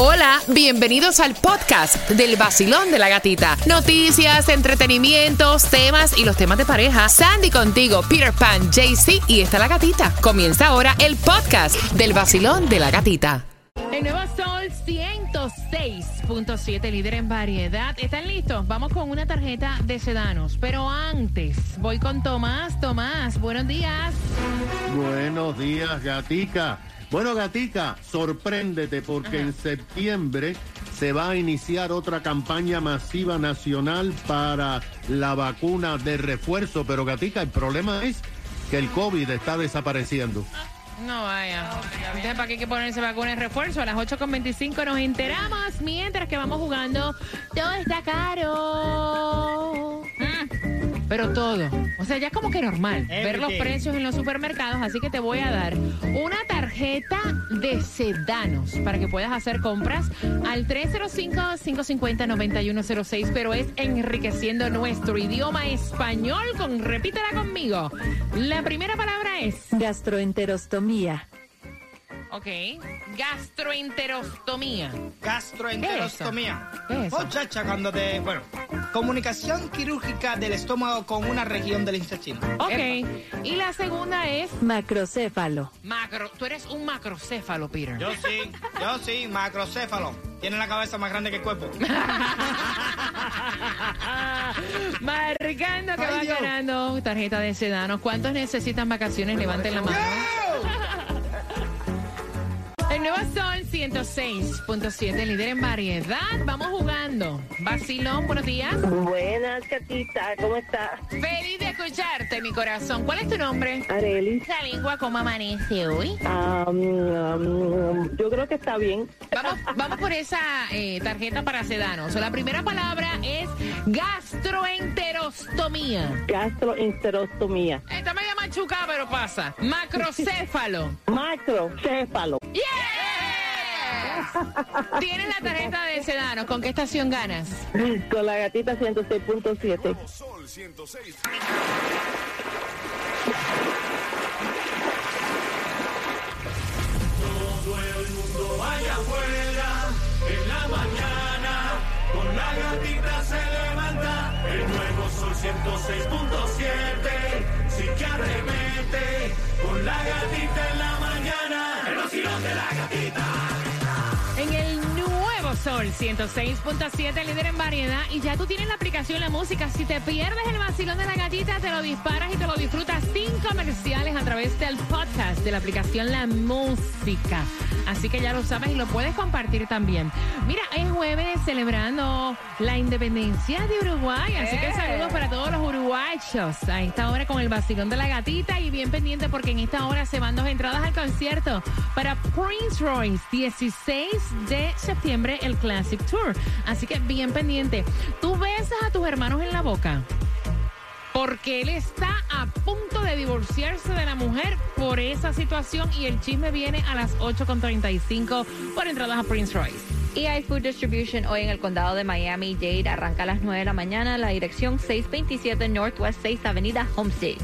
Hola, bienvenidos al podcast del vacilón de la gatita. Noticias, entretenimientos, temas y los temas de pareja. Sandy contigo, Peter Pan, JC y está la gatita. Comienza ahora el podcast del vacilón de la gatita. El nuevo Sol 106.7, líder en variedad. ¿Están listos? Vamos con una tarjeta de sedanos. Pero antes, voy con Tomás. Tomás, buenos días. Buenos días, gatica. Bueno, Gatica, sorpréndete porque en septiembre se va a iniciar otra campaña masiva nacional para la vacuna de refuerzo. Pero Gatica, el problema es que el COVID está desapareciendo. No vaya. Entonces, ¿para qué hay que ponerse vacuna de refuerzo? A las 8.25 nos enteramos mientras que vamos jugando. Todo está caro. Pero todo. O sea, ya es como que normal ver los precios en los supermercados, así que te voy a dar una tarjeta de sedanos para que puedas hacer compras al 305-550-9106, pero es enriqueciendo nuestro idioma español con, repítela conmigo. La primera palabra es gastroenterostomía. Ok. Gastroenterostomía. Gastroenterostomía. Muchacha, cuando te. Bueno, comunicación quirúrgica del estómago con una región del intestino. Ok. Y la segunda es. Macrocéfalo. Macro. Tú eres un macrocéfalo, Peter. Yo sí, yo sí, macrocéfalo. Tiene la cabeza más grande que el cuerpo. Marcando que va ganando tarjeta de sedanos. ¿Cuántos necesitan vacaciones? Levanten la mano. El nuevo Sol 106.7, líder en variedad. Vamos jugando. Basilón, buenos días. Buenas, Catita, ¿cómo estás? Feliz de escucharte, mi corazón. ¿Cuál es tu nombre? Areli. La lengua, ¿cómo amanece hoy? yo creo que está bien. Vamos, vamos por esa eh, tarjeta para sedanos. La primera palabra es gastroenterostomía. Gastroenterostomía. Esta media machuca, pero pasa. Macrocéfalo. Macrocéfalo. ¡Yeah! Tienes la tarjeta de Sedano. ¿Con qué estación ganas? Con la gatita 106.7. Sol 106. Todo el mundo vaya afuera en la mañana. Con la gatita se levanta el nuevo Sol 106.7. Sí que arremete con la gatita en la mañana. El vacilón de la gatita. Sol 106.7, líder en variedad. Y ya tú tienes la aplicación La Música. Si te pierdes el vacilón de la gatita, te lo disparas y te lo disfrutas sin comerciales a través del podcast de la aplicación La Música. Así que ya lo sabes y lo puedes compartir también. Mira, es jueves celebrando la independencia de Uruguay. Así que saludos para todos los uruguayos. A esta hora con el vacilón de la gatita y bien pendiente porque en esta hora se van dos entradas al concierto para Prince Royce, 16 de septiembre el Classic Tour. Así que bien pendiente. ¿Tú besas a tus hermanos en la boca? Porque él está a punto de divorciarse de la mujer por esa situación y el chisme viene a las 8.35 por entradas a Prince Royce. Hay Food Distribution hoy en el condado de Miami. Jade arranca a las 9 de la mañana. La dirección 627 Northwest 6 Avenida Homestead.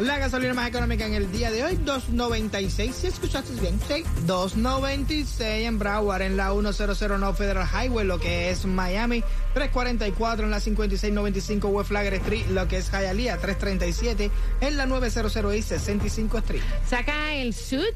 La gasolina más económica en el día de hoy, 2.96. Si escuchaste bien, sí, 2.96 en Broward, en la 100 Federal Highway, lo que es Miami. 344 en la 5695 West Flagler Street, lo que es Hialeah. 337 en la 900 y 65 Street. Saca el suit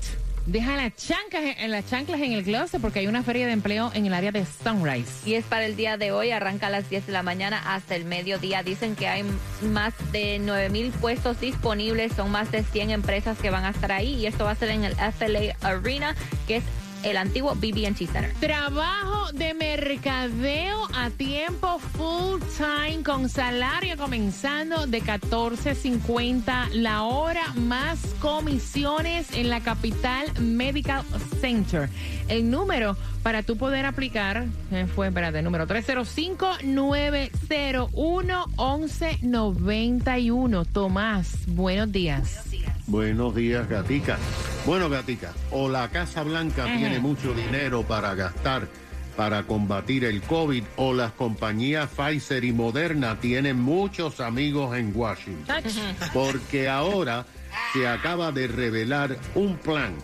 Deja las chanclas, en las chanclas en el closet porque hay una feria de empleo en el área de Sunrise. Y es para el día de hoy, arranca a las 10 de la mañana hasta el mediodía. Dicen que hay más de 9 mil puestos disponibles, son más de 100 empresas que van a estar ahí y esto va a ser en el FLA Arena, que es el antiguo BB&T Center. Trabajo de mercadeo a tiempo full time con salario comenzando de 14.50 la hora más comisiones en la Capital Medical Center. El número para tú poder aplicar eh, fue, espérate, el número 305-901-1191. Tomás, buenos días. Buenos días, Gatica. Bueno, Gatica, o la Casa Blanca tiene mucho dinero para gastar para combatir el COVID o las compañías Pfizer y Moderna tienen muchos amigos en Washington. Porque ahora se acaba de revelar un plan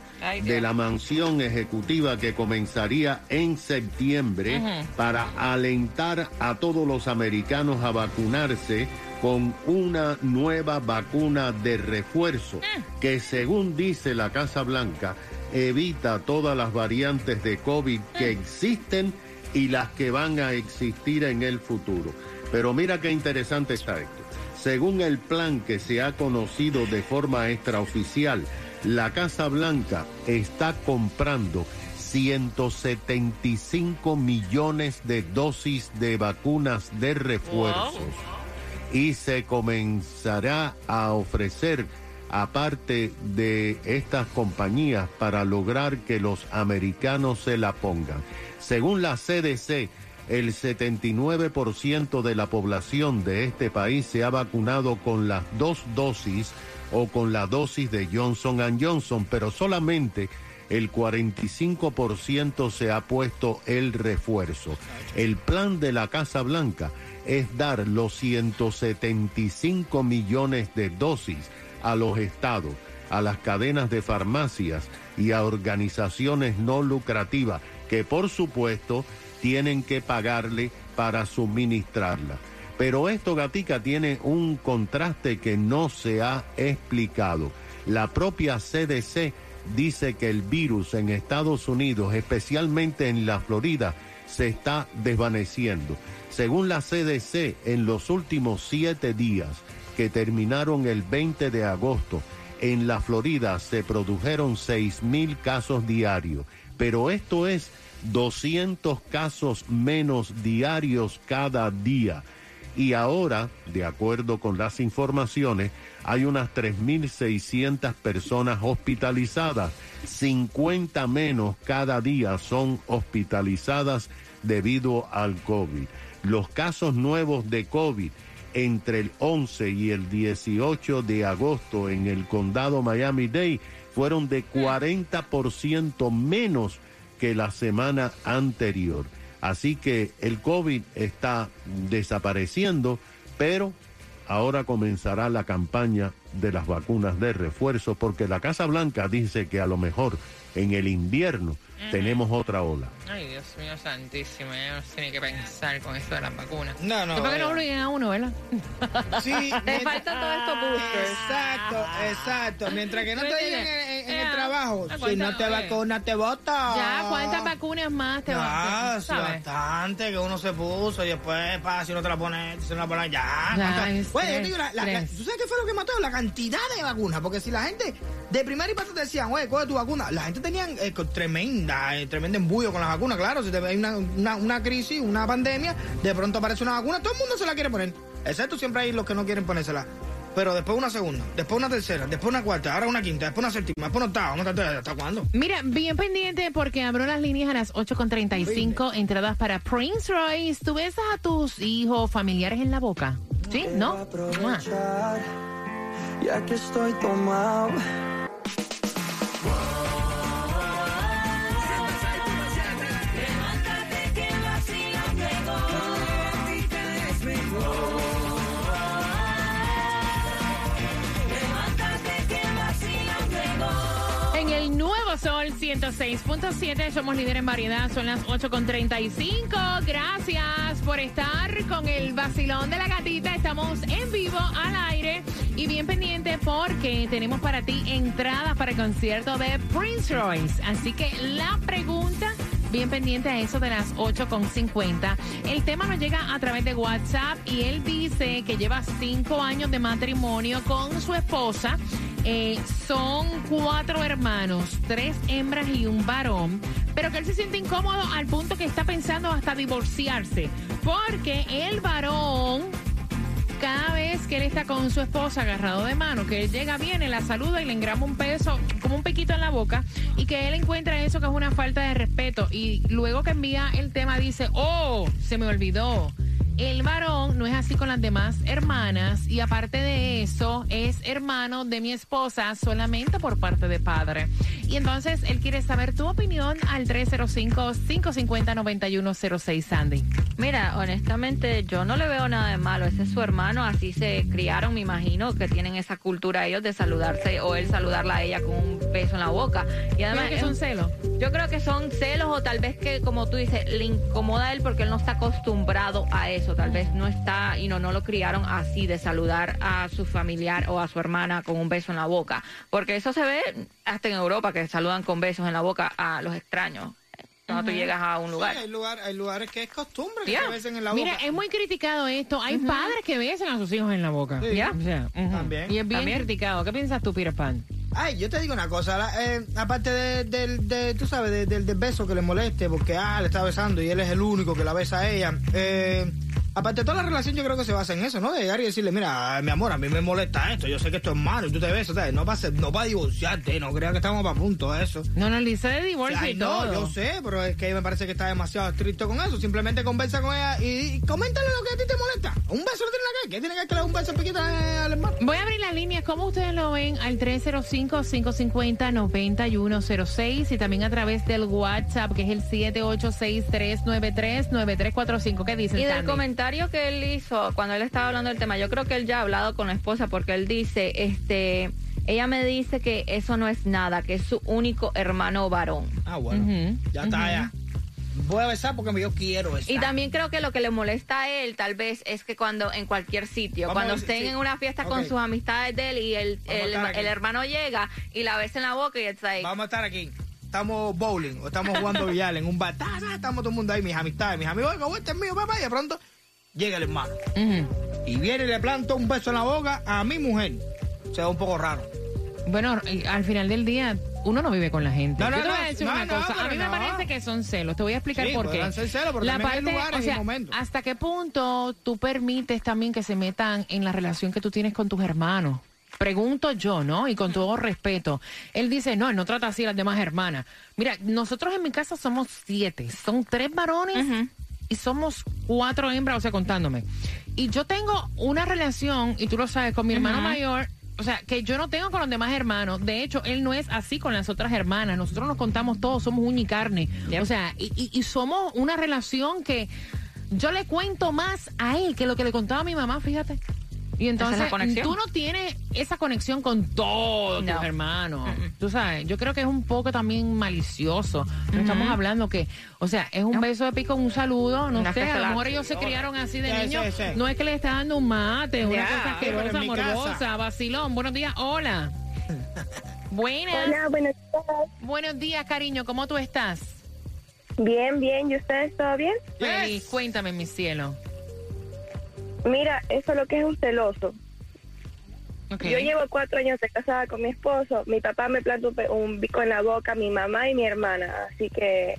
de la mansión ejecutiva que comenzaría en septiembre para alentar a todos los americanos a vacunarse con una nueva vacuna de refuerzo que según dice la Casa Blanca evita todas las variantes de COVID que existen y las que van a existir en el futuro. Pero mira qué interesante está esto. Según el plan que se ha conocido de forma extraoficial, la Casa Blanca está comprando 175 millones de dosis de vacunas de refuerzos y se comenzará a ofrecer aparte de estas compañías para lograr que los americanos se la pongan. Según la CDC, el 79% de la población de este país se ha vacunado con las dos dosis o con la dosis de Johnson Johnson, pero solamente el 45% se ha puesto el refuerzo. El plan de la Casa Blanca es dar los 175 millones de dosis a los estados, a las cadenas de farmacias y a organizaciones no lucrativas que por supuesto tienen que pagarle para suministrarla. Pero esto, Gatica, tiene un contraste que no se ha explicado. La propia CDC dice que el virus en Estados Unidos, especialmente en la Florida, se está desvaneciendo. Según la CDC, en los últimos siete días que terminaron el 20 de agosto, en la Florida se produjeron 6 mil casos diarios, pero esto es 200 casos menos diarios cada día. Y ahora, de acuerdo con las informaciones, hay unas 3.600 personas hospitalizadas. 50 menos cada día son hospitalizadas debido al COVID. Los casos nuevos de COVID entre el 11 y el 18 de agosto en el condado Miami-Dade fueron de 40% menos que la semana anterior. Así que el COVID está desapareciendo, pero ahora comenzará la campaña de las vacunas de refuerzo porque la Casa Blanca dice que a lo mejor en el invierno tenemos otra ola. Ay, Dios mío santísimo, ya no sé ni qué pensar con esto de las vacunas. No, no. ¿Por qué no obliguen a uno, verdad? Sí, Te mientras- faltan todos estos boosters. Exacto, exacto. Mientras que no ¿Tú te digan en. Trabajo, Ah, si no te oye. vacunas, te votas. Ya, ¿cuántas vacunas más te Ya, sí, ¿Sabes? bastante que uno se puso y después, pa, si no te la pones, si no la pones, ya. Yo digo, la- la- la- tres. ¿tú sabes qué fue lo que mató? La cantidad de vacunas. Porque si la gente de primera y te decían, güey, coge tu vacuna, la gente tenía eh, tremenda, eh, tremendo embullo con las vacunas, claro. Si te hay una, una, una crisis, una pandemia, de pronto aparece una vacuna, todo el mundo se la quiere poner. Excepto siempre hay los que no quieren ponérsela. Pero después una segunda, después una tercera, después una cuarta, ahora una quinta, después una séptima, después una octava. Vamos a estar- ¿Hasta cuándo? Mira, bien pendiente porque abro las líneas a las 8.35, entradas para Prince Royce. ¿Tú besas a tus hijos familiares en la boca? ¿Sí? ¿No? Aprovechar, ya que estoy tomado. 106.7 somos líder en variedad, son las 8.35. Gracias por estar con el vacilón de la gatita. Estamos en vivo al aire y bien pendiente porque tenemos para ti entradas para el concierto de Prince Royce. Así que la pregunta bien pendiente a eso de las 8.50. El tema nos llega a través de WhatsApp y él dice que lleva cinco años de matrimonio con su esposa. Eh, son cuatro hermanos, tres hembras y un varón, pero que él se siente incómodo al punto que está pensando hasta divorciarse, porque el varón cada vez que él está con su esposa agarrado de mano, que él llega bien, la saluda y le engrama un peso, como un piquito en la boca, y que él encuentra eso que es una falta de respeto. Y luego que envía el tema dice, oh, se me olvidó. El varón no es así con las demás hermanas y aparte de eso es hermano de mi esposa solamente por parte de padre. Y entonces él quiere saber tu opinión al 305-550-9106, Sandy. Mira, honestamente, yo no le veo nada de malo. Ese es su hermano, así se criaron, me imagino, que tienen esa cultura ellos de saludarse o él saludarla a ella con un beso en la boca. Y además ¿Crees que son celos? Yo creo que son celos o tal vez que, como tú dices, le incomoda a él porque él no está acostumbrado a eso. Tal vez no está, y no, no lo criaron así de saludar a su familiar o a su hermana con un beso en la boca. Porque eso se ve hasta en Europa, que saludan con besos en la boca a los extraños. Cuando tú llegas a un lugar. Sí, hay, lugar, hay lugares que es costumbre que Ya. se besen en la Mira, boca. es muy criticado esto. Hay padres que besan a sus hijos en la boca. Sí. ¿Ya? O sea, ujú. También. Y es bien También. criticado. ¿Qué piensas tú, Peter Pan? Ay, yo te digo una cosa, la- eh, aparte de, del- de, tú sabes, de- del, del beso que le moleste, porque ah, le está besando y él es el único que la besa a ella. Eh, aparte de toda la relación, yo creo que se basa en eso, ¿no? De llegar y decirle, mira, mi amor, a mí me molesta esto, yo sé que esto es malo y tú te besas, ¿sabes? No va a, ser- no va a divorciarte, no creas que estamos para punto de eso. No, no, dice de divorcio Ay, y no, todo. yo sé, pero es que me parece que está demasiado estricto con eso. Simplemente conversa con ella y, y coméntale lo que a ti te molesta. Un beso no tiene nada que ver. ¿Qué tiene que ver que le dé un beso piquito al hermano? Voy a abrir las líneas. ¿Cómo ustedes lo ven? Al 305-550-9106 y también a través del WhatsApp, que es el 786-393-9345. ¿Qué dicen, Y del Sandy? Comentario que él hizo cuando él estaba hablando del tema, yo creo que él ya ha hablado con la esposa porque él dice, este, ella me dice que eso no es nada, que es su único hermano varón. Ah, bueno. Ya está, ya. Voy a besar porque yo quiero besar. Y también creo que lo que le molesta a él tal vez es que cuando en cualquier sitio, Vamos cuando estén sí. en una fiesta con sus amistades de él y el, el, hermano llega y la besa en la boca y it's like, Vamos a estar aquí. Estamos bowling o estamos jugando billar en un bar. Ta, ta, Estamos todo el mundo ahí, mis amistades, mis amigos. Oiga, este es mío, papá. Y de pronto llega el hermano. Y viene y le planta un beso en la boca a mi mujer. Se ve un poco raro. Bueno, y al final del día, uno no vive con la gente. No, no, Yo te voy a decir no, una no, cosa. a mí me no. parece que son celos. Te voy a explicar Sí, por qué. ser celos, pero también hay lugares o y sea, momentos. ¿hasta qué punto tú permites también que se metan en la relación que tú tienes con tus hermanos? Pregunto yo, ¿no? Y con todo respeto. Él dice, no, él no trata así a las demás hermanas. Mira, nosotros en mi casa somos siete. Son tres varones y somos cuatro hembras, o sea, contándome. Y yo tengo una relación, y tú lo sabes, con mi hermano mayor, o sea, que yo no tengo con los demás hermanos. De hecho, él no es así con las otras hermanas. Nosotros nos contamos todos, somos uña y carne. O sea, y, y- y somos una relación que yo le cuento más a él que lo que le contaba a mi mamá, fíjate. Y entonces, la conexión. tú no tienes esa conexión con todos No. tus hermanos. Tú sabes, yo creo que es un poco también malicioso. No estamos hablando que, o sea, es un beso de pico, un saludo, no Una sé, a lo mejor ellos se criaron así de Sí, niños. sí, sí. No es que le está dando un mate, una Ya, cosa asquerosa, morbosa, casa. vacilón. Buenos días, hola. Buenas. Hola, buenos días. Buenos días, cariño, ¿cómo tú estás? Bien, bien. ¿Y ustedes todo bien? Feliz, cuéntame, mi cielo. Mira, eso es lo que es un celoso. Yo llevo cuatro años de casada con mi esposo. Mi papá me plantó un bico en la boca, mi mamá y mi hermana. Así que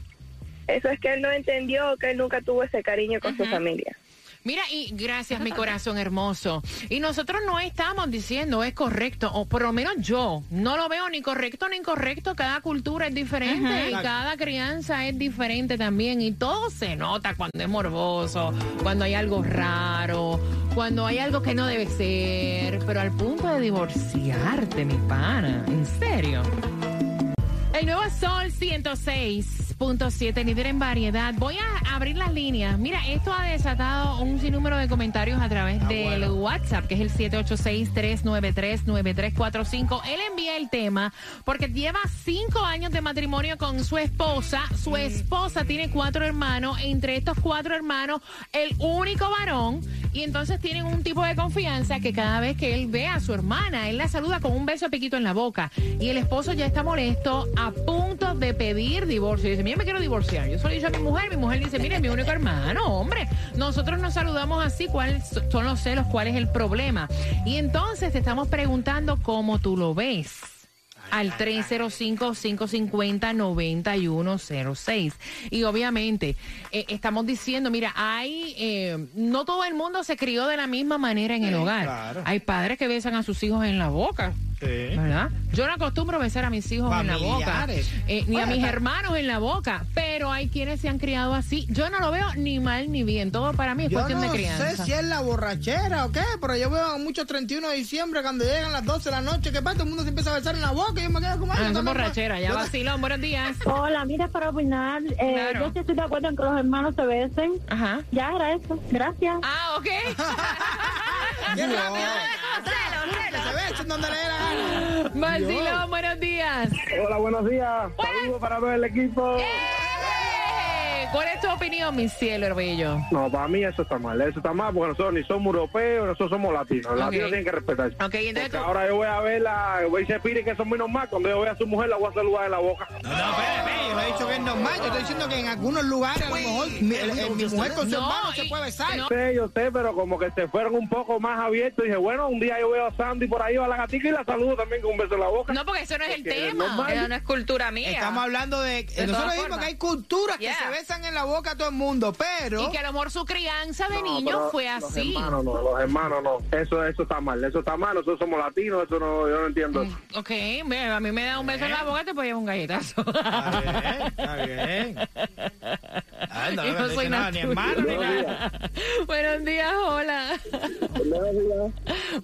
eso es que él no entendió que él nunca tuvo ese cariño con su familia. Mira, y gracias, mi corazón hermoso. Y nosotros no estamos diciendo es correcto, o por lo menos yo no lo veo ni correcto ni incorrecto. Cada cultura es diferente y cada crianza es diferente también. Y todo se nota cuando es morboso, cuando hay algo raro, cuando hay algo que no debe ser. Pero al punto de divorciarte, mi pana, en serio. El nuevo Sol 106.7, líder en variedad. Voy a abrir las líneas. Mira, esto ha desatado un sinnúmero de comentarios a través del WhatsApp, que es el 786-393-9345. Él envía el tema porque lleva cinco años de matrimonio con su esposa. Su esposa tiene cuatro hermanos. Entre estos cuatro hermanos, el único varón. Y entonces tienen un tipo de confianza que cada vez que él ve a su hermana, él la saluda con un beso piquito en la boca. Y el esposo ya está molesto, a punto de pedir divorcio. Dice, mira, me quiero divorciar. Yo solo he dicho a mi mujer, mi mujer dice, mire, mi único hermano, hombre. Nosotros nos saludamos así, ¿cuáles son los celos? ¿Cuál es el problema? Y entonces te estamos preguntando cómo tú lo ves al 305-550-9106. Y obviamente eh, estamos diciendo, mira, hay, eh, no todo el mundo se crió de la misma manera en el hogar. claro. Hay padres que besan a sus hijos en la boca. Sí. ¿verdad? Yo no acostumbro besar a mis hijos en la boca, eh, ni a mis hermanos en la boca, pero hay quienes se han criado así. Yo no lo veo ni mal ni bien, todo para mí es Yo cuestión no de crianza. sé si es la borrachera o qué, pero yo veo a muchos 31 de diciembre cuando llegan las 12 de la noche, que pasa, todo el mundo se empieza a besar en la boca y yo me quedo como... Ah, "Ay, eso es también, borrachera, ya yo- vacilón, buenos días. Hola, mira, para opinar, eh, Claro. yo sí estoy de acuerdo en que los hermanos se besen. Ajá. Ya era eso, gracias. Ah, ok. Se besen donde le dé la gana. Vacilón, buenos días. Hola, buenos días. Saludos para todo el equipo. ¡Eh! ¿Cuál es tu opinión, mi cielo bello? No, para mí eso está mal. Eso está mal porque nosotros ni somos europeos, nosotros somos latinos. Los Ok. latinos tienen que respetarse. Ok, entonces tú- ahora yo voy a ver la, voy a decir que son muy normal. Cuando yo vea a su mujer la voy a saludar en la boca. No, no, espérate, espérate, yo no he dicho que es normal, yo estoy diciendo que en algunos lugares a lo mejor mi, el- el- mi mujer con su No, hermano y- se puede besar. no. sé, yo sé, pero como que se fueron un poco más abiertos. Y dije, bueno, un día yo veo a Sandy por ahí, va la gatica y la saludo también con un beso en la boca. No, porque eso no es el Porque es tema. Eso no es cultura mía. Estamos hablando de... todas nosotros dijimos formas. que hay culturas Yeah. que se besan en la boca a todo el mundo, pero... Y que a lo mejor su crianza de No, niño fue Los así. hermanos no, los hermanos no. Eso, eso está mal, eso está mal. Nosotros somos latinos, eso no, yo no entiendo eso. Ok, mira, a mí me da un beso en la boca, te puedo llevar un galletazo. Está bien, está bien. Ah, no, Yo no, soy nada, ni hermano ni nada. Buenos días, hola. Buenos,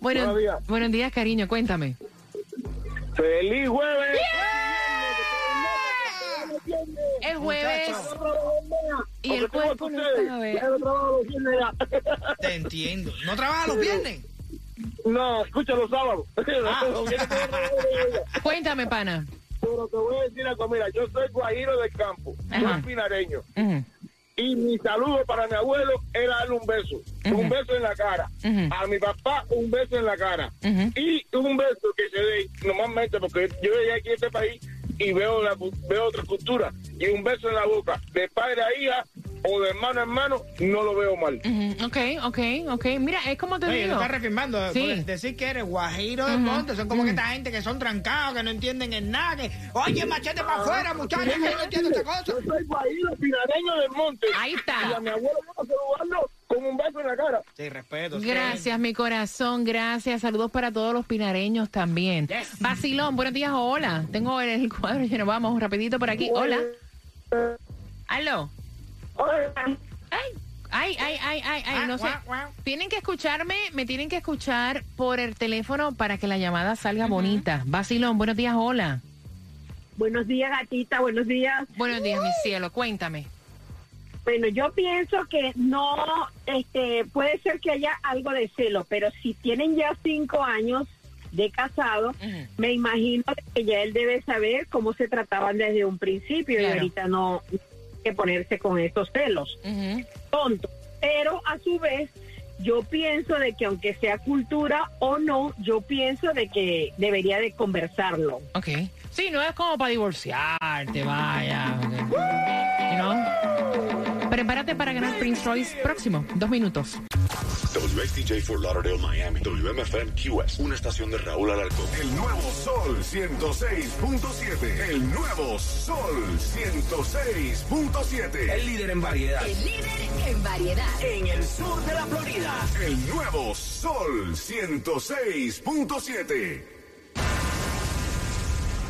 Buenos días. buenos días, cariño, cuéntame. ¡Feliz jueves! El jueves y el cuerpo no ustedes. sabe. Ya no trabajo los viernes ya. Te entiendo. ¿No trabaja los viernes? No, escucha los sábados. Ah. Cuéntame, pana. Pero te voy a decir algo, mira, yo soy guajiro del campo, Ajá. soy pinareño. Y mi saludo para mi abuelo era darle un beso, un beso en la cara. A mi papá un beso en la cara. Y un beso que se dé normalmente, porque yo llegué aquí a este país y veo, la, veo otra cultura. Y un beso en la boca, de padre a hija o de hermano a hermano, no lo veo mal. Ujú, Ok, ok, ok. Mira, es como te Oye, digo. lo estás reafirmando. Sí. Decir que eres guajiro del monte. Son como que esta gente que son trancados, que no entienden en nada. Que, Oye, machete para afuera, muchachos, que yo no entiendo esta cosa. Yo soy guajiro pinareño del monte. Ahí está. Y a mi abuelo yo saludarlo con un beso en la cara. Sí, respeto. sí. Gracias, mi corazón, gracias. Saludos para todos los pinareños también. Yes. Vacilón, buenos días, hola. Tengo el cuadro lleno, vamos rapidito por aquí. Hola. Aló. Ay, ay, ay, ay, ay, ay, Ah, no sé. Tienen que escucharme, me tienen que escuchar por el teléfono para que la llamada salga bonita. Vacilón, buenos días, hola. Buenos días, gatita, buenos días. Buenos días, mi cielo, cuéntame. Bueno, yo pienso que no, este, puede ser que haya algo de celo, pero si tienen ya cinco años de casado, me imagino que ya él debe saber cómo se trataban desde un principio y ahorita no hay que ponerse con esos celos. Tonto. Pero a su vez, yo pienso de que aunque sea cultura o no, yo pienso de que debería de conversarlo. Ok. Sí, no es como para divorciarte, vaya. ok. You know? Prepárate para ganar Prince Royce próximo. Dos minutos. WXTJ for Lauderdale, Miami. WMFM QS. Una estación de Raúl Alarcón. El nuevo Sol 106.7. El nuevo Sol 106.7. El líder en variedad. El líder en variedad. En el sur de la Florida. El nuevo Sol 106.7.